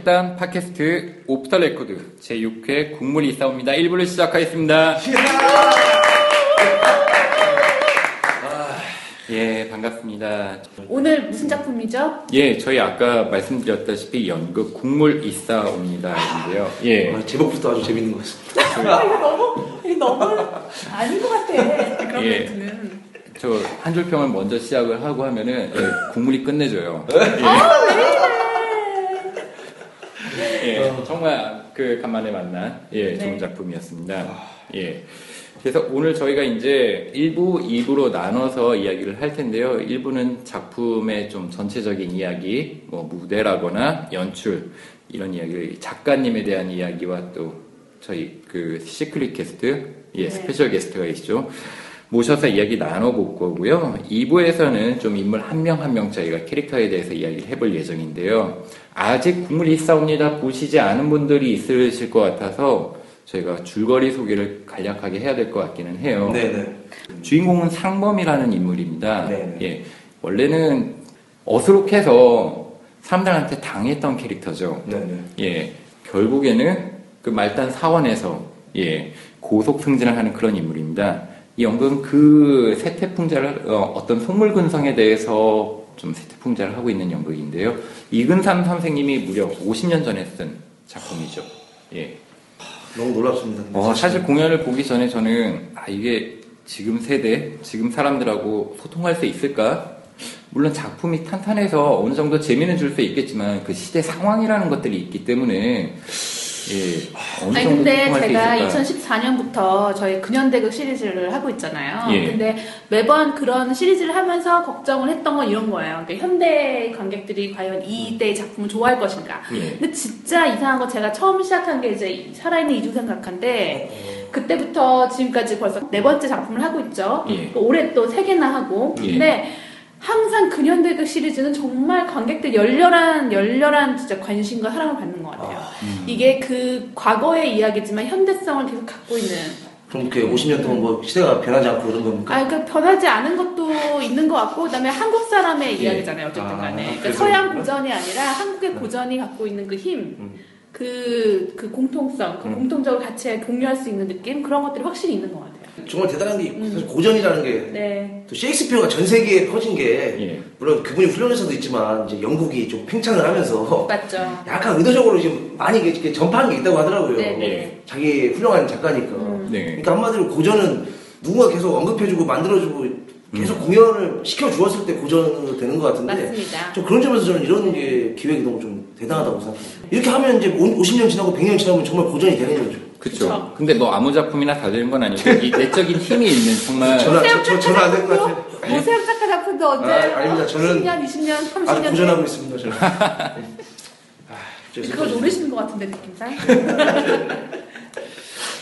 국립극단 팟캐스트 off the record 제6회 국물 있사옵니다. 1부를 시작하겠습니다. 아, 예, 반갑습니다. 오늘 무슨 작품이죠? 예, 저희 아까 말씀드렸다시피 연극 국물 있사옵니다인데요. 예. 아, 제목부터 아주 재밌는 것 같습니다. 아, 이거 너무, 이거 너무 아닌 것 같아. 그런 예. 멘트는. 저한 줄 평을 먼저 시작을 하고 하면은 예, 국물이 끝내줘요. 아, 왜 예, 정말 그 간만에 만난 예, 좋은 네. 작품이었습니다. 예. 그래서 오늘 저희가 이제 1부, 2부로 나눠서 이야기를 할 텐데요. 1부는 작품의 좀 전체적인 이야기, 뭐 무대라거나 연출 이런 이야기를 작가님에 대한 이야기와 또 저희 그 secret guest, 예, 네. special guest가 있죠. 모셔서 이야기 나눠볼 거고요. 2부에서는 좀 인물 한 명 한 명 저희가 캐릭터에 대해서 이야기를 해볼 예정인데요. 아직 국물이 있사옵니다. 보시지 않은 분들이 있으실 것 같아서 저희가 줄거리 소개를 간략하게 해야 될 것 같기는 해요. 네네. 주인공은 상범이라는 인물입니다. 네네. 예, 원래는 어수룩해서 사람들한테 당했던 캐릭터죠. 네네. 예, 결국에는 그 말단 사원에서 예, 고속 승진을 하는 그런 인물입니다. 이 연극은 그 세태풍자를 어, 떤 속물 근성에 대해서 좀 세태풍자를 하고 있는 연극인데요. 이근삼 선생님이 무려 50년 전에 쓴 작품이죠. 예. 너무 놀랍습니다. 어, 사실 공연을 보기 전에 저는 아 이게 지금 세대, 지금 사람들하고 소통할 수 있을까? 물론 작품이 탄탄해서 어느 정도 재미는 줄 수 있겠지만 그 시대 상황이라는 것들이 있기 때문에 예, 아니 근데 제가 수 있을까? 2014년부터 저희 근현대극 시리즈를 하고 있잖아요. 예. 근데 매번 그런 시리즈를 하면서 걱정을 했던 건 이런 거예요. 그러니까 현대 관객들이 과연 이때 작품을 좋아할 것인가. 예. 근데 진짜 이상한 건 제가 처음 시작한 게 이제 살아있는 이중생 각하인데 그때부터 지금까지 벌써 네 번째 작품을 하고 있죠. 예. 또 올해 또 세 개나 하고. 예. 근데 항상 근현대극 시리즈는 정말 관객들 열렬한 열렬한 진짜 관심과 사랑을 받는 것 같아요. 음. 이게 그 과거의 이야기지만 현대성을 계속 갖고 있는. 그럼 이렇게 50년 동안 뭐 시대가 변하지 않고 그런 겁니까? 아, 그 변하지 않은 것도 있는 것 같고, 그다음에 한국 사람의 예. 이야기잖아요, 어쨌든 아, 간에. 그러니까 그래서- 서양 고전이 아니라 한국의 고전이 갖고 있는 그 힘, 음. 그, 그 공통성, 그 음. 공통적으로 같이 공유할 수 있는 느낌, 그런 것들이 확실히 있는 것 같아요. 정말 대단한 게 사실 고전이라는 게또 네. 셰익스피어가 전 세계에 퍼진 게 예. 물론 그분이 훌륭해서도 있지만 이제 영국이 좀 팽창을 하면서 맞죠. 약간 의도적으로 지금 많이 이렇게- 전파한 게 있다고 하더라고요. 네, 네. 자기 훌륭한 작가니까. 음. 네. 그러니까 한마디로 고전은 누군가 계속 언급해주고 만들어주고 계속 공연을 시켜주었을 때 고전으로 되는 것 같은데 맞습니다. 좀 그런 점에서 저는 이런 게 기획이 너무 좀 대단하다고 생각해요. 이렇게 하면 이제 50년 지나고 100년 지나면 정말 고전이 되는 거죠. 그쵸. 그쵸. 근데 뭐 아무 작품이나 다 되는 건 아니고 이 내적인 힘이 있는 정말 저는 오세영 저, 저, 저는 안될것 같아요. 오세영 작가 작품도 언제? 아, 아닙니다. 저는 10년, 20년, 아주 30년. 고전하고 있습니다. 저는. 아, 그걸 노리시는 것 같은데, 느낌상.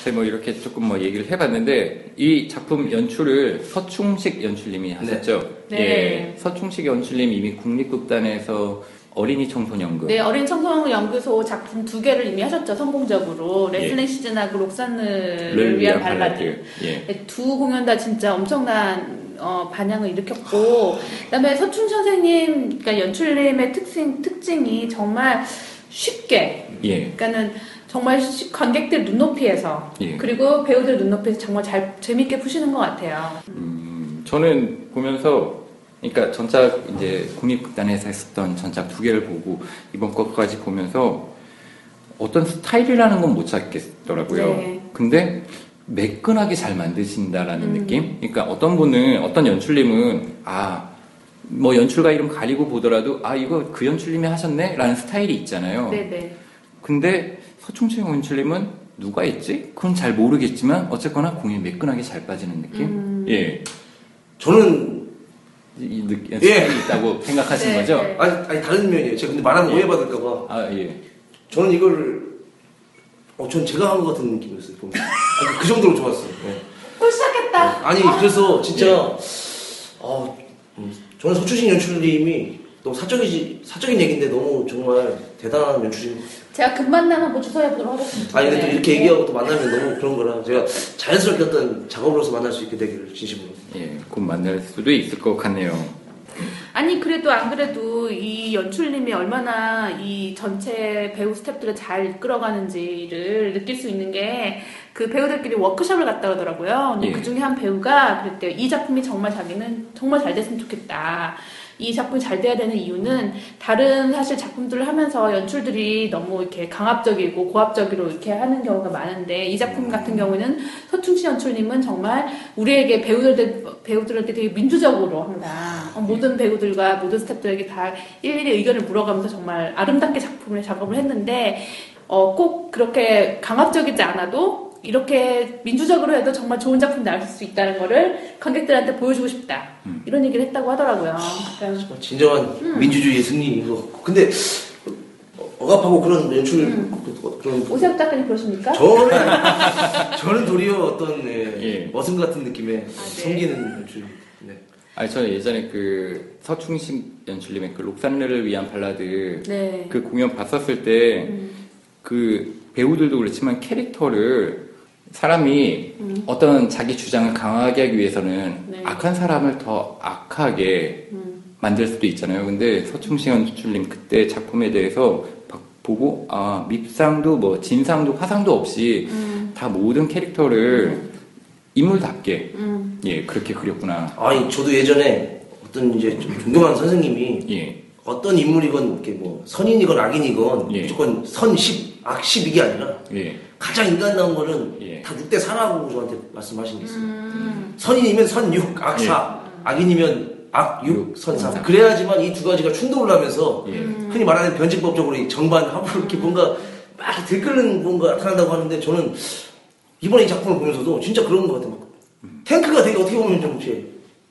제가 뭐 이렇게 조금 뭐 얘기를 해봤는데 이 작품 연출을 서충식 연출님이 하셨죠. 네. 예, 서충식 연출님 이미 국립극단에서 어린이 청소년 연극. 네, 어린 청소년 연구소 작품 두 개를 이미 하셨죠, 성공적으로. 레슬링 시즌하고 록산느를 위한 발라드. 예. 네, 두 공연 다 진짜 엄청난 어, 반향을 일으켰고, 그다음에 서춘 선생님, 그러니까 연출님의 특징 특징이 정말 쉽게, 예. 그러니까는 정말 시- 관객들 눈높이에서 예. 그리고 배우들 눈높이에서 정말 잘 재밌게 푸시는 것 같아요. 음, 저는 보면서 그러니까 전작 이제 국립극단에서 했었던 전작 두 개를 보고 이번 것까지 보면서 어떤 스타일이라는 건 못 찾겠더라고요. 네. 근데 매끈하게 잘 만드신다라는 음. 느낌? 그러니까 어떤 분은 어떤 연출님은 아, 뭐 연출가 이름 가리고 보더라도 아, 이거 그 연출님이 하셨네? 라는 스타일이 있잖아요. 네네. 근데 서충채 연출님은 누가 있지? 그건 잘 모르겠지만 어쨌거나 공이 매끈하게 잘 빠지는 느낌? 음. 예. 저는 이, 이 느낌, 예. 있다고 생각하신 네, 거죠? 네. 아니, 아니 다른 면이에요. 제가 근데 말하면 예. 오해받을까 봐. 아, 예. 저는 이거를 어, 전 제가 한 것 같은 느낌이었어요. 아니, 그 정도로 좋았어요. 예. 또 시작했다. 아니 그래서 진짜 예. 어, 음, 저는 서추신 연출님이 너무 사적이지 사적인 얘기인데 너무 정말 대단한 연출인 것 같아요. 제가 급만남 한번 주소해 보도록 하겠습니다. 아니 근데 또 네. 이렇게 얘기하고 또 만나면 너무 그런 거라 제가 자연스럽게 어떤 작업으로서 만날 수 있게 되기를 진심으로. 예, 곧 만날 수도 있을 것 같네요. 아니 그래도 안 그래도 이 연출님이 얼마나 이 전체 배우 스태프들을 잘 이끌어가는지를 느낄 수 있는 게 그 배우들끼리 워크숍을 갔다 오더라고요. 근데 예. 그 중에 한 배우가 그랬대요. 이 작품이 정말 자기는 정말 잘 됐으면 좋겠다. 이 작품이 잘 돼야 되는 이유는 다른 사실 작품들을 하면서 연출들이 너무 이렇게 강압적이고 고압적으로 이렇게 하는 경우가 많은데 이 작품 같은 경우는 서충시 연출님은 정말 우리에게 배우들 배우들한테 되게 민주적으로 항상 어, 모든 배우들과 모든 스태프들에게 다 일일이 의견을 물어가면서 정말 아름답게 작품을 작업을 했는데 어, 꼭 그렇게 강압적이지 않아도 이렇게 민주적으로 해도 정말 좋은 작품이 나올 수 있다는 거를 관객들한테 보여주고 싶다 이런 얘기를 했다고 하더라고요. 그러니까 정말 진정한 민주주의의 승리인 것 같고. 근데 어, 억압하고 그런 연출 그- 그런 오세혁 작가님 그러십니까? 저는 저는 도리어 어떤 예, 예. 머슴 같은 느낌의 아, 네. 섬기는 연출. 네. 아니 저는 예전에 그 서충식 연출님의 그 록산르를 위한 발라드 네. 그 공연 봤었을 때 음. 그 배우들도 그렇지만 캐릭터를 사람이 음. 어떤 자기 주장을 강하게 하기 위해서는 네. 악한 사람을 더 악하게 음. 만들 수도 있잖아요. 근데 서충식 연출님 그때 작품에 대해서 막 보고 아 밉상도 뭐 진상도 화상도 없이 음. 다 모든 캐릭터를 인물답게 음. 예 그렇게 그렸구나. 아니 저도 예전에 어떤 이제 좀 존경하는 선생님이 예 어떤 인물이건 이렇게 뭐 선인이건 악인이건 예. 무조건 선 10, 악10 이게 아니라 예. 가장 인간다운 거는 예. 다 6대 4라고 저한테 말씀하신 게 있어요. 음. 선인이면 선 6, 악 예. 4. 악인이면 악 6, 육, 선 3. 선 삼. 그래야지만 이 두 가지가 충돌을 하면서 예. 흔히 말하는 변칙법적으로 이 정반 합으로 이렇게 뭔가 막 들끓는 뭔가 나타난다고 하는데 저는 이번에 이 작품을 보면서도 진짜 그런 것 같아요. 막 탱크가 되게 어떻게 보면 좀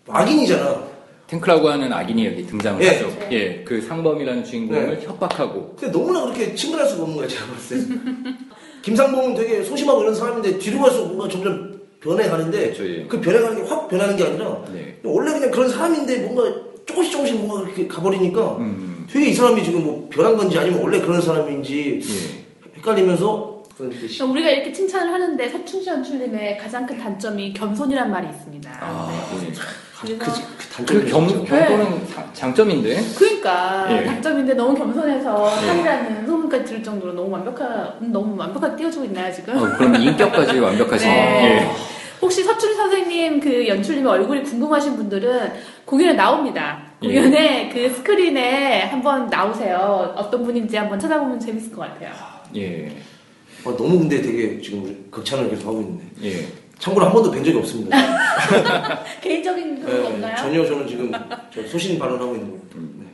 악인이잖아. 탱크라고 하는 악인이 여기 등장을 예. 하죠. 예, 그 상범이라는 주인공을 협박하고 근데 너무나 그렇게 친근할 수가 없는 거야, 제가 봤을 때. 김상봉은 되게 소심하고 이런 사람인데 뒤로 갈수록 뭔가 점점 변해가는데 그렇죠, 예. 그 변해가는 게 확 변하는 게 아니라 네. 원래 그냥 그런 사람인데 뭔가 조금씩 조금씩 뭔가 그렇게 가버리니까 음, 되게 이 사람이 지금 뭐 변한 건지 아니면 원래 그런 사람인지 예. 헷갈리면서 그런 게 시- 우리가 이렇게 칭찬을 하는데 서충시 연출님의 가장 큰 단점이 겸손이란 말이 있습니다. 아, 네. 예. 그래서 그, 그 그 겸. 겸손은 자- 장점인데 그러니까 예. 단점인데 너무 겸손해서 예. 살이라는 소문까지 들을 정도로 너무 완벽한 너무 완벽하게 띄워주고 있나요 지금? 어, 그럼 인격까지 완벽하신 네. 예. 혹시 서춘 선생님 그 연출님의 얼굴이 궁금하신 분들은 공연에 나옵니다. 예. 공연에 그 스크린에 한번 나오세요. 어떤 분인지 한번 찾아보면 재밌을 것 같아요. 예. 아, 너무 근데 되게 지금 우리 극찬을 계속 하고 있는데 예. 참고로 한 번도 뵌 적이 없습니다. 개인적인 그런 네, 건가요? 전혀 저는 지금 저 소신 발언하고 있는 거예요. 네.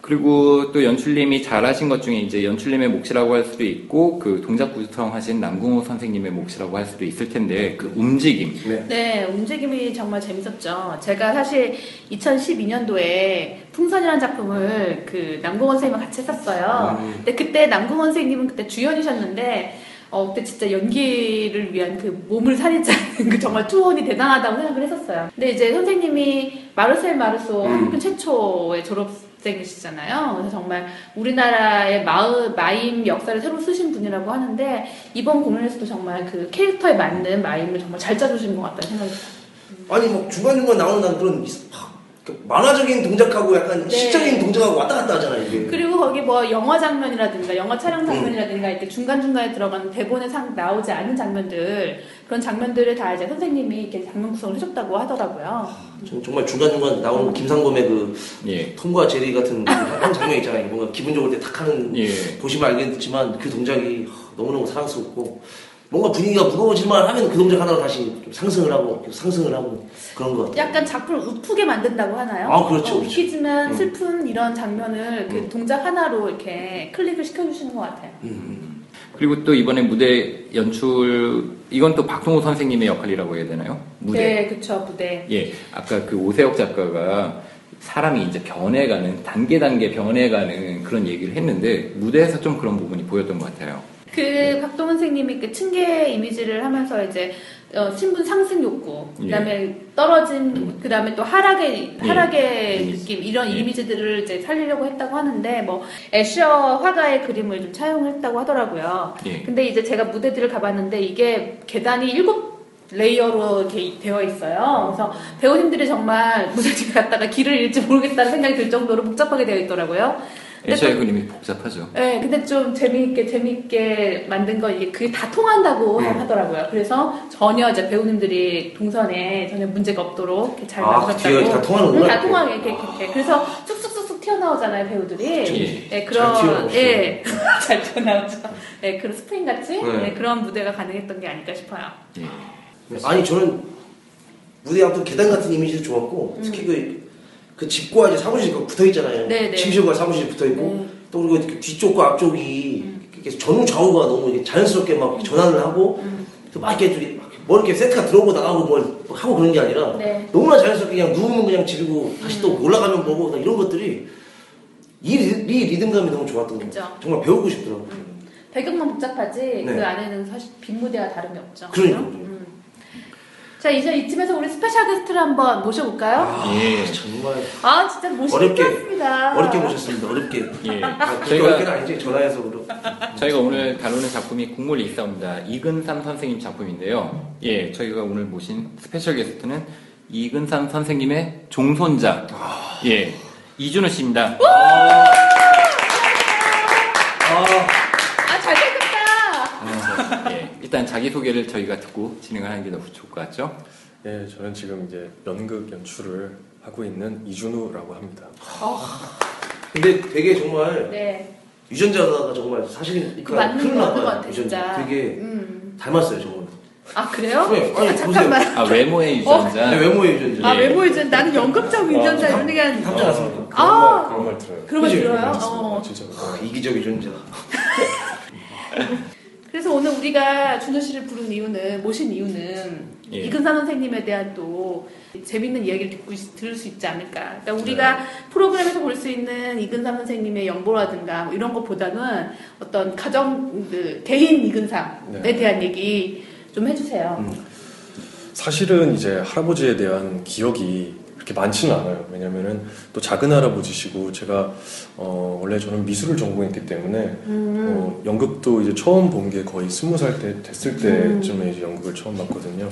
그리고 또 연출님이 잘하신 것 중에 이제 연출님의 몫이라고 할 수도 있고 그 동작 구성하신 남궁호 선생님의 몫이라고 할 수도 있을 텐데 그 움직임 네. 네, 움직임이 정말 재밌었죠. 제가 사실 2012년도에 풍선이라는 작품을 그 남궁원 선생님과 같이 했었어요. 음. 근데 그때 남궁원 선생님은 그때 주연이셨는데, 어, 그때 진짜 연기를 위한 그 몸을 살리자는 그 정말 투혼이 대단하다고 생각을 했었어요. 근데 이제 선생님이 마르셀 마르소 음. 한국 최초의 졸업생이시잖아요. 그래서 정말 우리나라의 마을, 마임 역사를 새로 쓰신 분이라고 하는데, 이번 공연에서도 정말 그 캐릭터에 맞는 마임을 정말 잘 짜주신 것 같다는 생각이 들어요. 아니 뭐 중간중간 나오는 난 그런 만화적인 동작하고 약간 네. 시적인 동작하고 왔다 갔다 하잖아요 이게. 그리고 거기 뭐 영화 장면이라든가 영화 촬영 장면이라든가 이렇게 중간 중간에 들어가는 대본에 상 나오지 않은 장면들 그런 장면들을 다 이제 선생님이 이렇게 장면 구성을 해줬다고 하더라고요. 전 정말 중간 중간 나오는 김상범의 그 예. 톰과 제리 같은 그한 장면 있잖아요. 뭔가 기분 좋을 때 탁 하는 예. 보시면 알겠지만 그 동작이 하, 너무너무 사랑스럽고 뭔가 분위기가 무거워질만 하면 그 동작 하나로 다시 좀 상승을 하고 상승을 하고 그런 것 같아요. 약간 작품을 우프게 만든다고 하나요? 아, 그렇죠, 어, 그렇죠. 웃기지만 음. 슬픈 이런 장면을 그 음. 동작 하나로 이렇게 클릭을 시켜주시는 것 같아요. 음. 그리고 또 이번에 무대 연출 이건 또 박동호 선생님의 역할이라고 해야 되나요? 무대. 네, 그쵸, 무대. 예. 아까 그 오세혁 작가가 사람이 이제 변해가는 단계 단계 변해가는 그런 얘기를 했는데 무대에서 좀 그런 부분이 보였던 것 같아요. 그 박동원 선생님이 그 층계 이미지를 하면서 이제 어, 신분 상승 욕구, 그다음에 떨어진, 그다음에 또 하락의 예. 하락의 이미지. 느낌 이런 예. 이미지들을 이제 살리려고 했다고 하는데 뭐 에셔 화가의 그림을 좀 차용했다고 하더라고요. 예. 근데 이제 제가 무대들을 가봤는데 이게 계단이 일곱 layer로 이렇게 되어 있어요. 그래서 배우님들이 정말 무슨 갔다가 길을 잃을지 모르겠다는 생각이 들 정도로 복잡하게 되어 있더라고요. 근데 에셔의 또- 그림이 복잡하죠. 네, 근데 좀 재미있게 재미있게 만든 거 이게 그게 다 통한다고 음. 하더라고요. 그래서 전혀 이제 배우님들이 동선에 전혀 문제가 없도록 이렇게 잘 아, 만들었다고. 그 뒤에 다 통하는구나, 응, 다 이렇게. 통하게 이렇게, 이렇게. 그래서 쑥쑥쑥쑥 튀어나오잖아요 배우들이. 예. 네, 잘 그런. 예, 잘 튀어나오죠. 네, 그런 스프링 같이 네. 네, 그런 무대가 가능했던 게 아닐까 싶어요. 예. 아니 저는 무대 앞도 계단 같은 이미지도 좋았고 특히 그, 그 집과 이제 사무실 그 붙어 있잖아요. 음. 네, 네. 침실과 사무실이 붙어 있고 네. 또 그리고 그 뒤쪽과 앞쪽이 음. 이렇게 전후 좌우가 너무 이렇게 자연스럽게 막 전환을 하고 음. 또막 이렇게 좀 이렇게 뭐 이렇게 세트가 들어오고 나가고 뭘 하고 그런 게 아니라 네. 너무나 자연스럽게 그냥 누우면 그냥 집이고 다시 또 올라가면 뭐고 이런 것들이 이, 리, 이 리듬감이 너무 좋았던 거 그죠. 정말 배우고 싶더라고요. 배경만 복잡하지 네. 그 안에는 사실 빈 무대와 다름이 없죠. 음. 자 이제 이쯤에서 우리 special guest를 한번 모셔볼까요? 아, 예. 정말 아 진짜 모시기 어렵게, 모셨습니다. 어렵게. 예. 아, 저희가 어렵게는 아니지 전화해서 그렇 저희가 오늘 다루는 작품이 국물 있사옵니다. 이근삼 선생님 작품인데요. 예, 저희가 오늘 모신 special guest는 이근삼 선생님의 종손자, 예, 이준호 씨입니다. 아, 아 잘생겼다. 예, 일단 자기 소개를 저희가 듣고 진행을 하는 게 너무 좋을 것 같죠? 예, 저는 지금 이제 연극 연출을 하고 있는 이준우라고 합니다. 근데 되게 정말 네. 유전자가 정말 사실이니까 그 맞는 큰일 거 같은 것 같아 유전자. 진짜. 되게 음. 닮았어요 정말. 아 그래요? 네, 아니, 아. 잠깐만. 아, 외모의 유전자. 네, 외모의 유전자. 아 예. 외모 유전 나는 연극적 유전자 이런 얘기 하는 닮지 않았습니까? 그런, 아. 말, 그런 말 들어요. 그런 거 그지? 들어요? 맞습니다. 어. 진짜. 아, 이기적 유전자. 그래서 오늘 우리가 준호 씨를 부른 이유는 모신 이유는 예. 이근사 선생님에 대한 또 재밌는 이야기를 듣고 있- 들을 수 있지 않을까. 그러니까 우리가 프로그램에서 볼 수 있는 이근삼 선생님의 연보라든가 뭐 이런 것보다는 어떤 가정 그 개인 이근삼에 네. 대한 얘기 좀 해주세요. 음. 사실은 이제 할아버지에 대한 기억이 그렇게 많지는 않아요. 왜냐면은 또 작은 할아버지시고 제가 어, 원래 저는 미술을 전공했기 때문에 음. 어, 연극도 이제 처음 본 게 거의 스무 살 때 됐을 음. 때쯤에 이제 연극을 처음 봤거든요.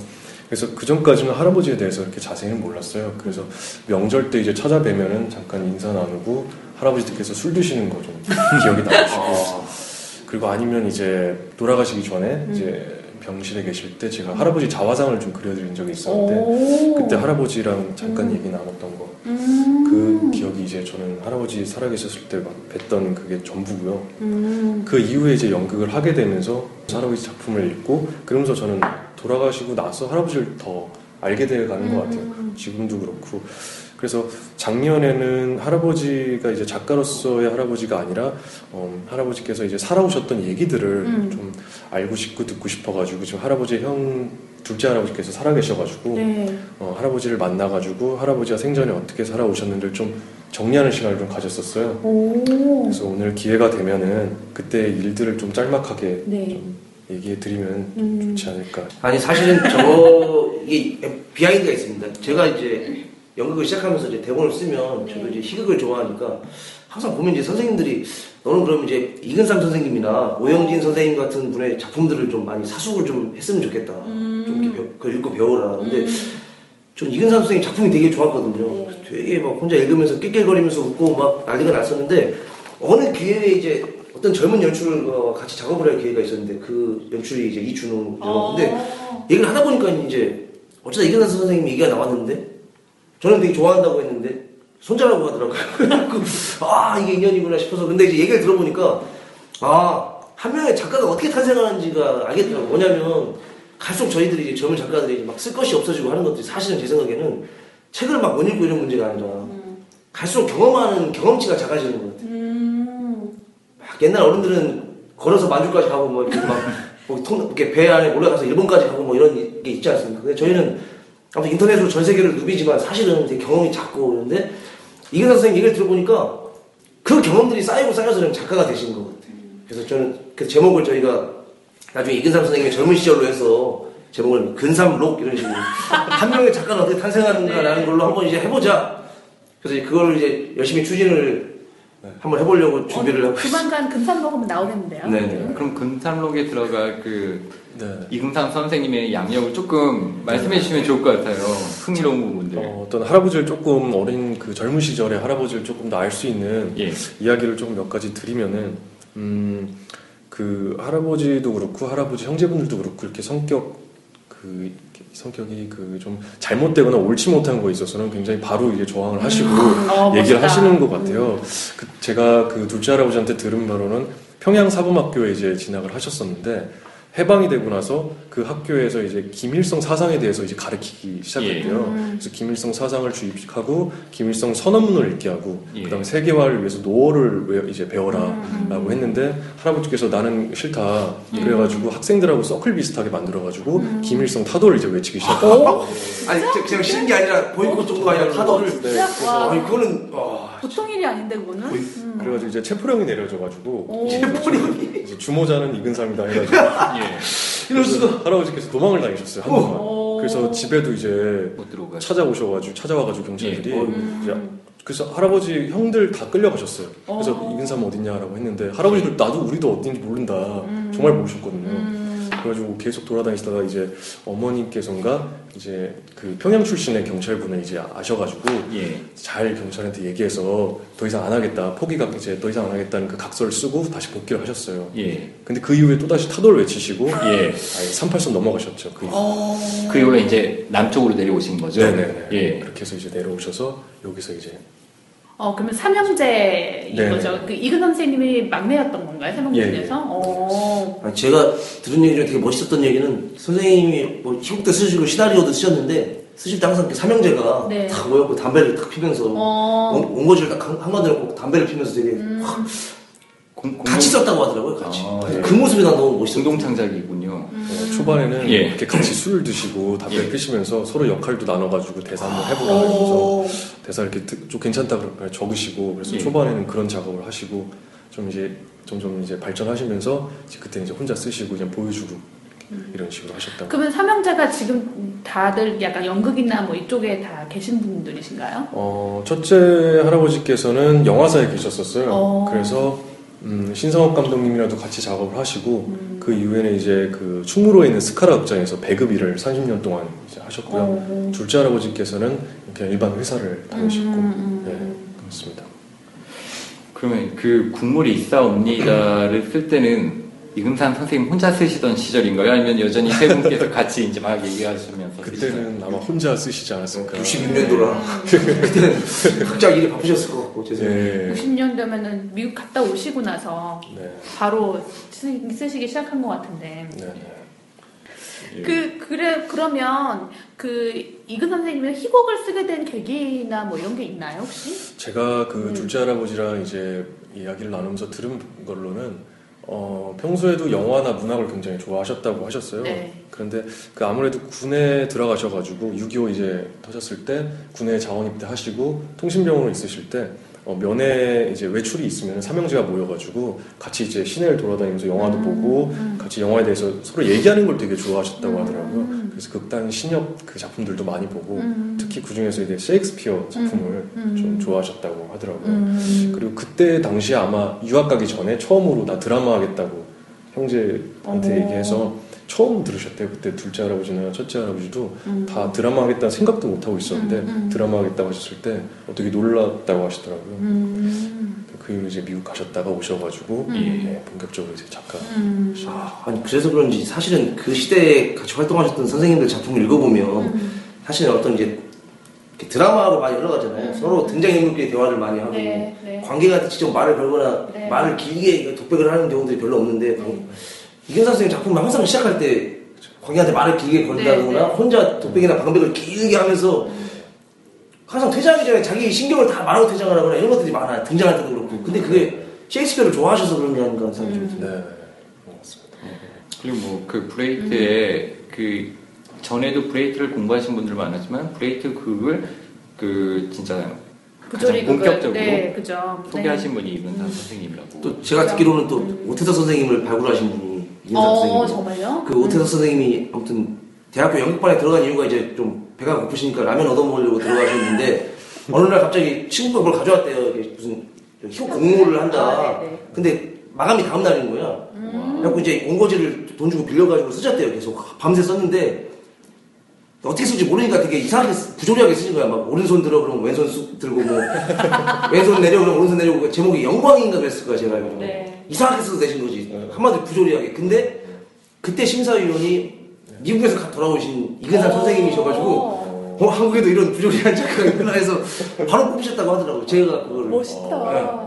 그래서 그 전까지는 할아버지에 대해서 이렇게 자세히는 몰랐어요. 그래서 명절 때 이제 찾아뵈면은 잠깐 인사 나누고 할아버지께서 술 드시는 거 좀 기억이 나시고 아, 그리고 아니면 이제 돌아가시기 전에 음. 이제 병실에 계실 때 제가 할아버지 자화상을 좀 그려드린 적이 있었는데 오. 그때 할아버지랑 잠깐 음. 얘기 나눴던 거. 음. 그 기억이 이제 저는 할아버지 살아계셨을 때 막 뵀던 그게 전부고요. 음. 그 이후에 이제 연극을 하게 되면서 할아버지 작품을 읽고 그러면서 저는 돌아가시고 나서 할아버지를 더 알게 돼 가는 것 같아요. 음. 지금도 그렇고. 그래서 작년에는 할아버지가 이제 작가로서의 할아버지가 아니라 어, 할아버지께서 이제 살아오셨던 얘기들을 음. 좀 알고 싶고 듣고 싶어가지고 지금 할아버지 형 둘째 할아버지께서 살아계셔가지고 네. 어, 할아버지를 만나가지고 할아버지가 생전에 어떻게 살아오셨는지를 좀 정리하는 시간을 좀 가졌었어요. 오. 그래서 오늘 기회가 되면은 그때 일들을 좀 짤막하게 네. 좀 얘기해 드리면 음. 좋지 않을까. 아니 사실은 저 이게 비하인드가 있습니다. 제가 이제 연극을 시작하면서 이제 대본을 쓰면 저도 이제 희극을 좋아하니까 항상 보면 이제 선생님들이 너는 그럼 이제 이근삼 선생님이나 오영진 선생님 같은 분의 작품들을 좀 많이 사숙을 좀 했으면 좋겠다. 좀 이렇게 배워- 그걸 읽고 배워라. 근데 전 이근삼 선생님 작품이 되게 좋았거든요. 네. 되게 막 혼자 읽으면서 낄낄거리면서 웃고 막 난리가 났었는데 어느 기회에 이제 어떤 젊은 연출과 같이 작업을 할 기회가 있었는데 그 연출이 이제 이준호 근데 어. 얘기를 하다 보니까 이제 어쩌다 이근삼 선생님 얘기가 나왔는데 저는 되게 좋아한다고 했는데 손자라고 하더라고요. 그래갖고 아 이게 인연이구나 싶어서 근데 이제 얘기를 들어보니까 아 한 명의 작가가 어떻게 탄생하는지가 알겠더라고요. 뭐냐면 갈수록 저희들이 이제 젊은 작가들이 막 쓸 것이 없어지고 하는 것들이 사실은 제 생각에는 책을 막 못 읽고 이런 문제가 아니라 갈수록 경험하는 경험치가 작아지는 것 같아요. 음. 막 옛날 어른들은 걸어서 만주까지 가고 뭐 이렇게 막 뭐 통, 이렇게 배 안에 올라가서 일본까지 가고 뭐 이런 게 있지 않습니까? 근데 저희는 아무튼 인터넷으로 전 세계를 누비지만 사실은 되게 경험이 작고 그런데 이근 선생님 얘기를 들어보니까 그 경험들이 쌓이고 쌓여서 좀 작가가 되신 것 같아요. 그래서 저는 그 제목을 저희가 나중에 이근삼 선생님의 젊은 시절로 해서 제목을 근삼록 이런 식으로 한 명의 작가는 어떻게 탄생하는가라는 걸로 한번 이제 해보자. 그래서 그걸 이제 열심히 추진을 네. 한번 해보려고 준비를 어, 하고. 조만간 금산 먹으면 나오겠는데요. 네 네. 그럼 금산록에 들어갈 그 네. 이금삼 선생님의 양력을 조금 말씀해 주시면 좋을 것 같아요. 흥미로운 부분들. 어, 어떤 할아버지를 조금 어린 그 젊은 시절에 할아버지를 조금 더 알 수 있는 예. 이야기를 조금 몇 가지 드리면은 음, 그 할아버지도 그렇고 할아버지 형제분들도 그렇고 이렇게 성격 그 성격이 그 좀 잘못되거나 옳지 못한 거에 있어서는 굉장히 바로 이제 저항을 하시고 어, 얘기를 멋있다. 하시는 것 같아요. 그 제가 그 둘째 할아버지한테 들은 바로는 평양 사범학교에 이제 진학을 하셨었는데 해방이 되고 나서 그 학교에서 이제 김일성 사상에 대해서 이제 가르치기 시작했대요. 예. 그래서 김일성 사상을 주입하고 김일성 선언문을 읽게 하고 예. 그다음에 세계화를 위해서 노어를 외- 이제 음. 배워라라고 했는데 할아버지께서 나는 싫다 그래가지고 학생들하고 서클 비슷하게 만들어가지고 음. 김일성 타도를 이제 외치기 시작했고 아니 저- 그냥 쉬는 게 아니라 보이콧 정도가 아니라 타도를? 와. 아니 그거는 와 보통 일이 아닌데 그거는. 음. 그래가지고 이제 체포령이 내려져가지고 오. 이제 주모자는 이근삼이다 해가지고 예. 이럴 수가 할아버지께서 도망을 다니셨어요 한 동안. 오. 그래서 집에도 이제 못 들어가. 찾아오셔가지고 찾아와가지고 경찰들이 예. 이제 그래서 할아버지 형들 다 끌려가셨어요. 그래서 어. 이근삼 어딨냐라고 했는데 할아버지도 나도 우리도 어딘지 모른다. 정말 모르셨거든요. 음. 그래가지고 계속 돌아다니시다가 이제 어머님께서인가 이제 그 평양 출신의 경찰분을 이제 아셔가지고 예. 잘 경찰한테 얘기해서 더 이상 안 하겠다 포기가 이제 더 이상 안 하겠다는 그 각서를 쓰고 다시 복귀를 하셨어요. 예. 근데 그 이후에 또 다시 타도를 외치시고 예. 아예 38선 넘어가셨죠. 그 이후에. 어. 그 이후에 이제 남쪽으로 내려오신 거죠. 네네네. 예. 그렇게 해서 이제 내려오셔서 여기서 이제 어, 그러면 삼형제인 네네. 거죠. 그 이근 선생님이 막내였던 건가요? 삼형제 예, 예. 중에서? 어. 아니, 제가 들은 얘기 중에 되게 멋있었던 얘기는 선생님이 뭐 희곡도 쓰시고 시나리오도 쓰셨는데 쓰실 때 항상 삼형제가 네. 딱 모여갖고 담배를 딱 피면서 어. 음. 원- 원고지를 딱 한- 한마디로 꼭 담배를 피면서 되게 확 공, 같이 썼다고 하더라고요 같이 아, 예. 그 모습이 난 너무 멋있었어요 공동 창작이군요. 어, 초반에는 예. 이렇게 같이 술을 드시고 담배 예. 를 피시면서 서로 역할도 나눠가지고 대사 한번 해보라 이러면서 오. 대사 이렇게 듣- 좀 괜찮다 그러면 적으시고 그래서 예. 초반에는 그런 작업을 하시고 좀 이제 점점 이제 발전하시면서 이제 그때 이제 혼자 쓰시고 그냥 보여주고 음. 이런 식으로 하셨다고. 그러면 삼형제가 지금 다들 약간 연극이나 뭐 이쪽에 다 계신 분들이신가요? 어, 첫째 할아버지께서는 영화사에 계셨었어요. 어. 그래서 음, 신성업 감독님이랑도 같이 작업을 하시고 음. 그 이후에는 이제 그 충무로에 있는 스카라 극장에서 배급 일을 30년 동안 이제 하셨고요. 어. 둘째 할아버지께서는 그냥 일반 회사를 다니셨고 음, 음, 네, 그렇습니다. 그러면 그 국물이 있사옵니다를 쓸 때는 이금산 선생님 혼자 쓰시던 시절인가요? 아니면 여전히 세 분께서 같이 이제 막 얘기하시면서 그때는 아마 혼자 쓰시지 않았을까. 96년도라 그때는 각자 일이 바쁘셨을 것 같고 죄송해요 네. 90년 되면은 미국 갔다 오시고 나서 네. 바로 쓰, 쓰시기 시작한 것 같은데. 네. 예. 그 그래 그러면 그 이근 선생님은 희곡을 쓰게 된 계기나 뭐 이런 게 있나요 혹시? 제가 그 음. 둘째 할아버지랑 이제 이야기를 나누면서 들은 걸로는 어, 평소에도 영화나 문학을 굉장히 좋아하셨다고 하셨어요. 네. 그런데 그 아무래도 군에 들어가셔가지고 6.25 이제 터졌을 때 군에 자원 입대하시고 통신병으로 있으실 때 어, 면회 이제 외출이 있으면 삼형제가 모여가지고 같이 이제 시내를 돌아다니면서 영화도 음, 보고 음. 같이 영화에 대해서 서로 얘기하는 걸 되게 좋아하셨다고 음. 하더라고요. 그래서 극단 신협 그 작품들도 많이 보고 음. 특히 그 중에서 이제 셰익스피어 작품을 음. 좀 좋아하셨다고 하더라고요. 음. 그리고 그때 당시에 아마 유학 가기 전에 처음으로 나 드라마 하겠다고 형제한테 어. 얘기해서 처음 들으셨대요. 그때 둘째 할아버지나 첫째 할아버지도 음. 다 드라마 하겠다는 생각도 못 하고 있었는데 음, 음. 드라마 하겠다고 하셨을 때 어떻게 놀랐다고 하시더라고요. 음. 그 이후로 이제 미국 가셨다가 오셔가지고 음. 예, 본격적으로 이제 작가. 음. 아, 아니 그래서 그런지 사실은 그 시대에 같이 활동하셨던 선생님들 작품을 읽어보면 음. 사실은 어떤 이제 드라마로 많이 흘러가잖아요. 음. 서로 등장인물끼리 대화를 많이 하고 네, 네. 관계가 직접 말을 걸거나 네. 말을 길게 독백을 하는 경우들이 별로 없는데 이근삼 선생님 작품은 항상 시작할 때 관객한테 말을 길게 건다거나 네, 네. 혼자 독백이나 방백을 길게 하면서 항상 퇴장하기 전에 자기 심경을 다 말하고 퇴장을 하거나 이런 것들이 많아요. 등장할 때도 그렇고. 근데 그게 셰익스피어를 좋아하셔서 그런 게 아닌가 하는 생각이 좀 듭니다. 네, 맞습니다. 그리고 뭐 그 브레히트에 그 전에도 브레히트를 공부하신 분들 많았지만 브레히트 극을 그 진짜 부조리 가장 그걸 본격적으로 네. 소개하신 분이 이분산 선생님이라고. 또 제가 듣기로는 또 오태서 선생님을 발굴하신 분이 이gen사 어, 선생님. 정말요? 그 오태서 선생님이 아무튼 대학교 연극반에 들어간 이유가 이제 좀 배가 고프시니까 라면 얻어 먹으려고 들어가셨는데 어느 날 갑자기 친구가 뭘 가져왔대요. 이게 무슨 효 공모를 한다. 아. 근데 마감이 다음 날인 거야. 그래갖고 이제 원고지를 돈 주고 빌려가지고 쓰셨대요. 계속 밤새 썼는데 어떻게 쓸지 모르니까 되게 이상하게 쓰- 부조리하게 쓰신 거야. 막 오른손 들어 그러면 왼손 쑥 들고 뭐 왼손 내려 그러면 오른손 내려고 그 제목이 영광인가 그랬을 거야 제가 알기로. 네. 이상하게 써도 되신 거지. 한마디로 부조리하게. 근데 그때 심사위원이 미국에서 가- 돌아오신 이근상 어. 선생님이셔가지고 어, 한국에도 이런 부조리한 작가가 있구나 해서 바로 뽑으셨다고 하더라고요. 제가 그거를. 멋있다.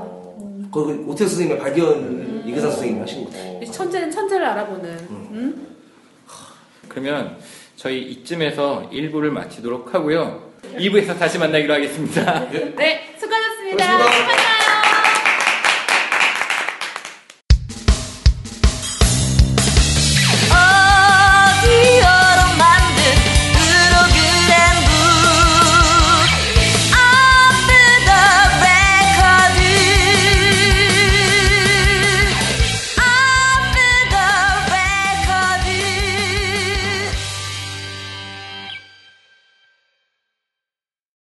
거기 오태 선생님의 발견 이근상 선생님이 하신 거. 이 천재는 천재를 알아보는. 음? 그러면 저희 이쯤에서 1부를 마치도록 하고요. 2부에서 다시 만나기로 하겠습니다. 네, 수고하셨습니다. 고맙습니다.